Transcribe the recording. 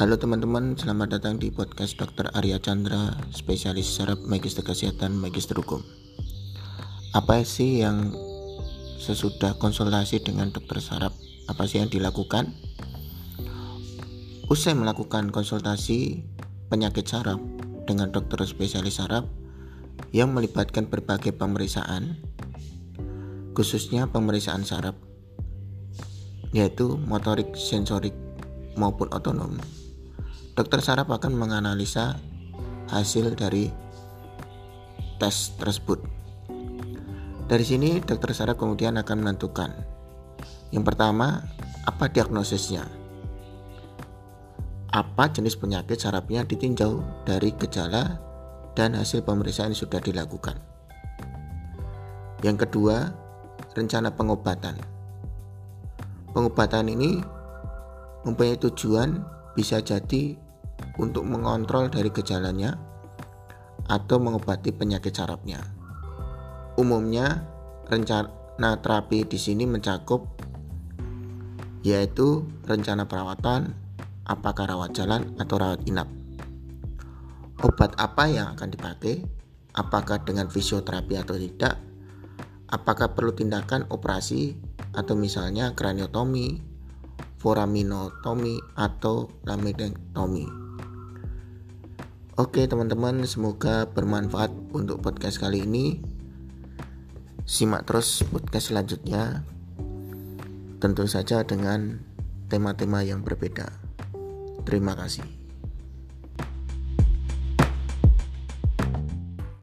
Halo teman-teman, selamat datang di podcast Dr. Arya Chandra, spesialis saraf magister kesehatan, magister hukum. Apa sih yang sesudah konsultasi dengan dokter saraf, apa sih yang dilakukan? Usai melakukan konsultasi penyakit saraf dengan dokter spesialis saraf yang melibatkan berbagai pemeriksaan, khususnya pemeriksaan saraf, yaitu motorik, sensorik, maupun otonom dokter saraf akan menganalisa hasil dari tes tersebut. Dari sini dokter saraf kemudian akan menentukan yang pertama apa diagnosisnya, apa jenis penyakit sarafnya ditinjau dari gejala dan hasil pemeriksaan yang sudah dilakukan. Yang kedua, rencana pengobatan. Pengobatan ini mempunyai tujuan bisa jadi untuk mengontrol dari gejalanya atau mengobati penyakit sarafnya. Umumnya, rencana terapi di sini mencakup yaitu rencana perawatan, apakah rawat jalan atau rawat inap. Obat apa yang akan dipakai? Apakah dengan fisioterapi atau tidak? Apakah perlu tindakan operasi atau misalnya kraniotomi, foraminotomi atau lamidektomi. Oke teman-teman, semoga bermanfaat untuk podcast kali ini. Simak terus podcast selanjutnya. Tentu saja dengan tema-tema yang berbeda. Terima kasih.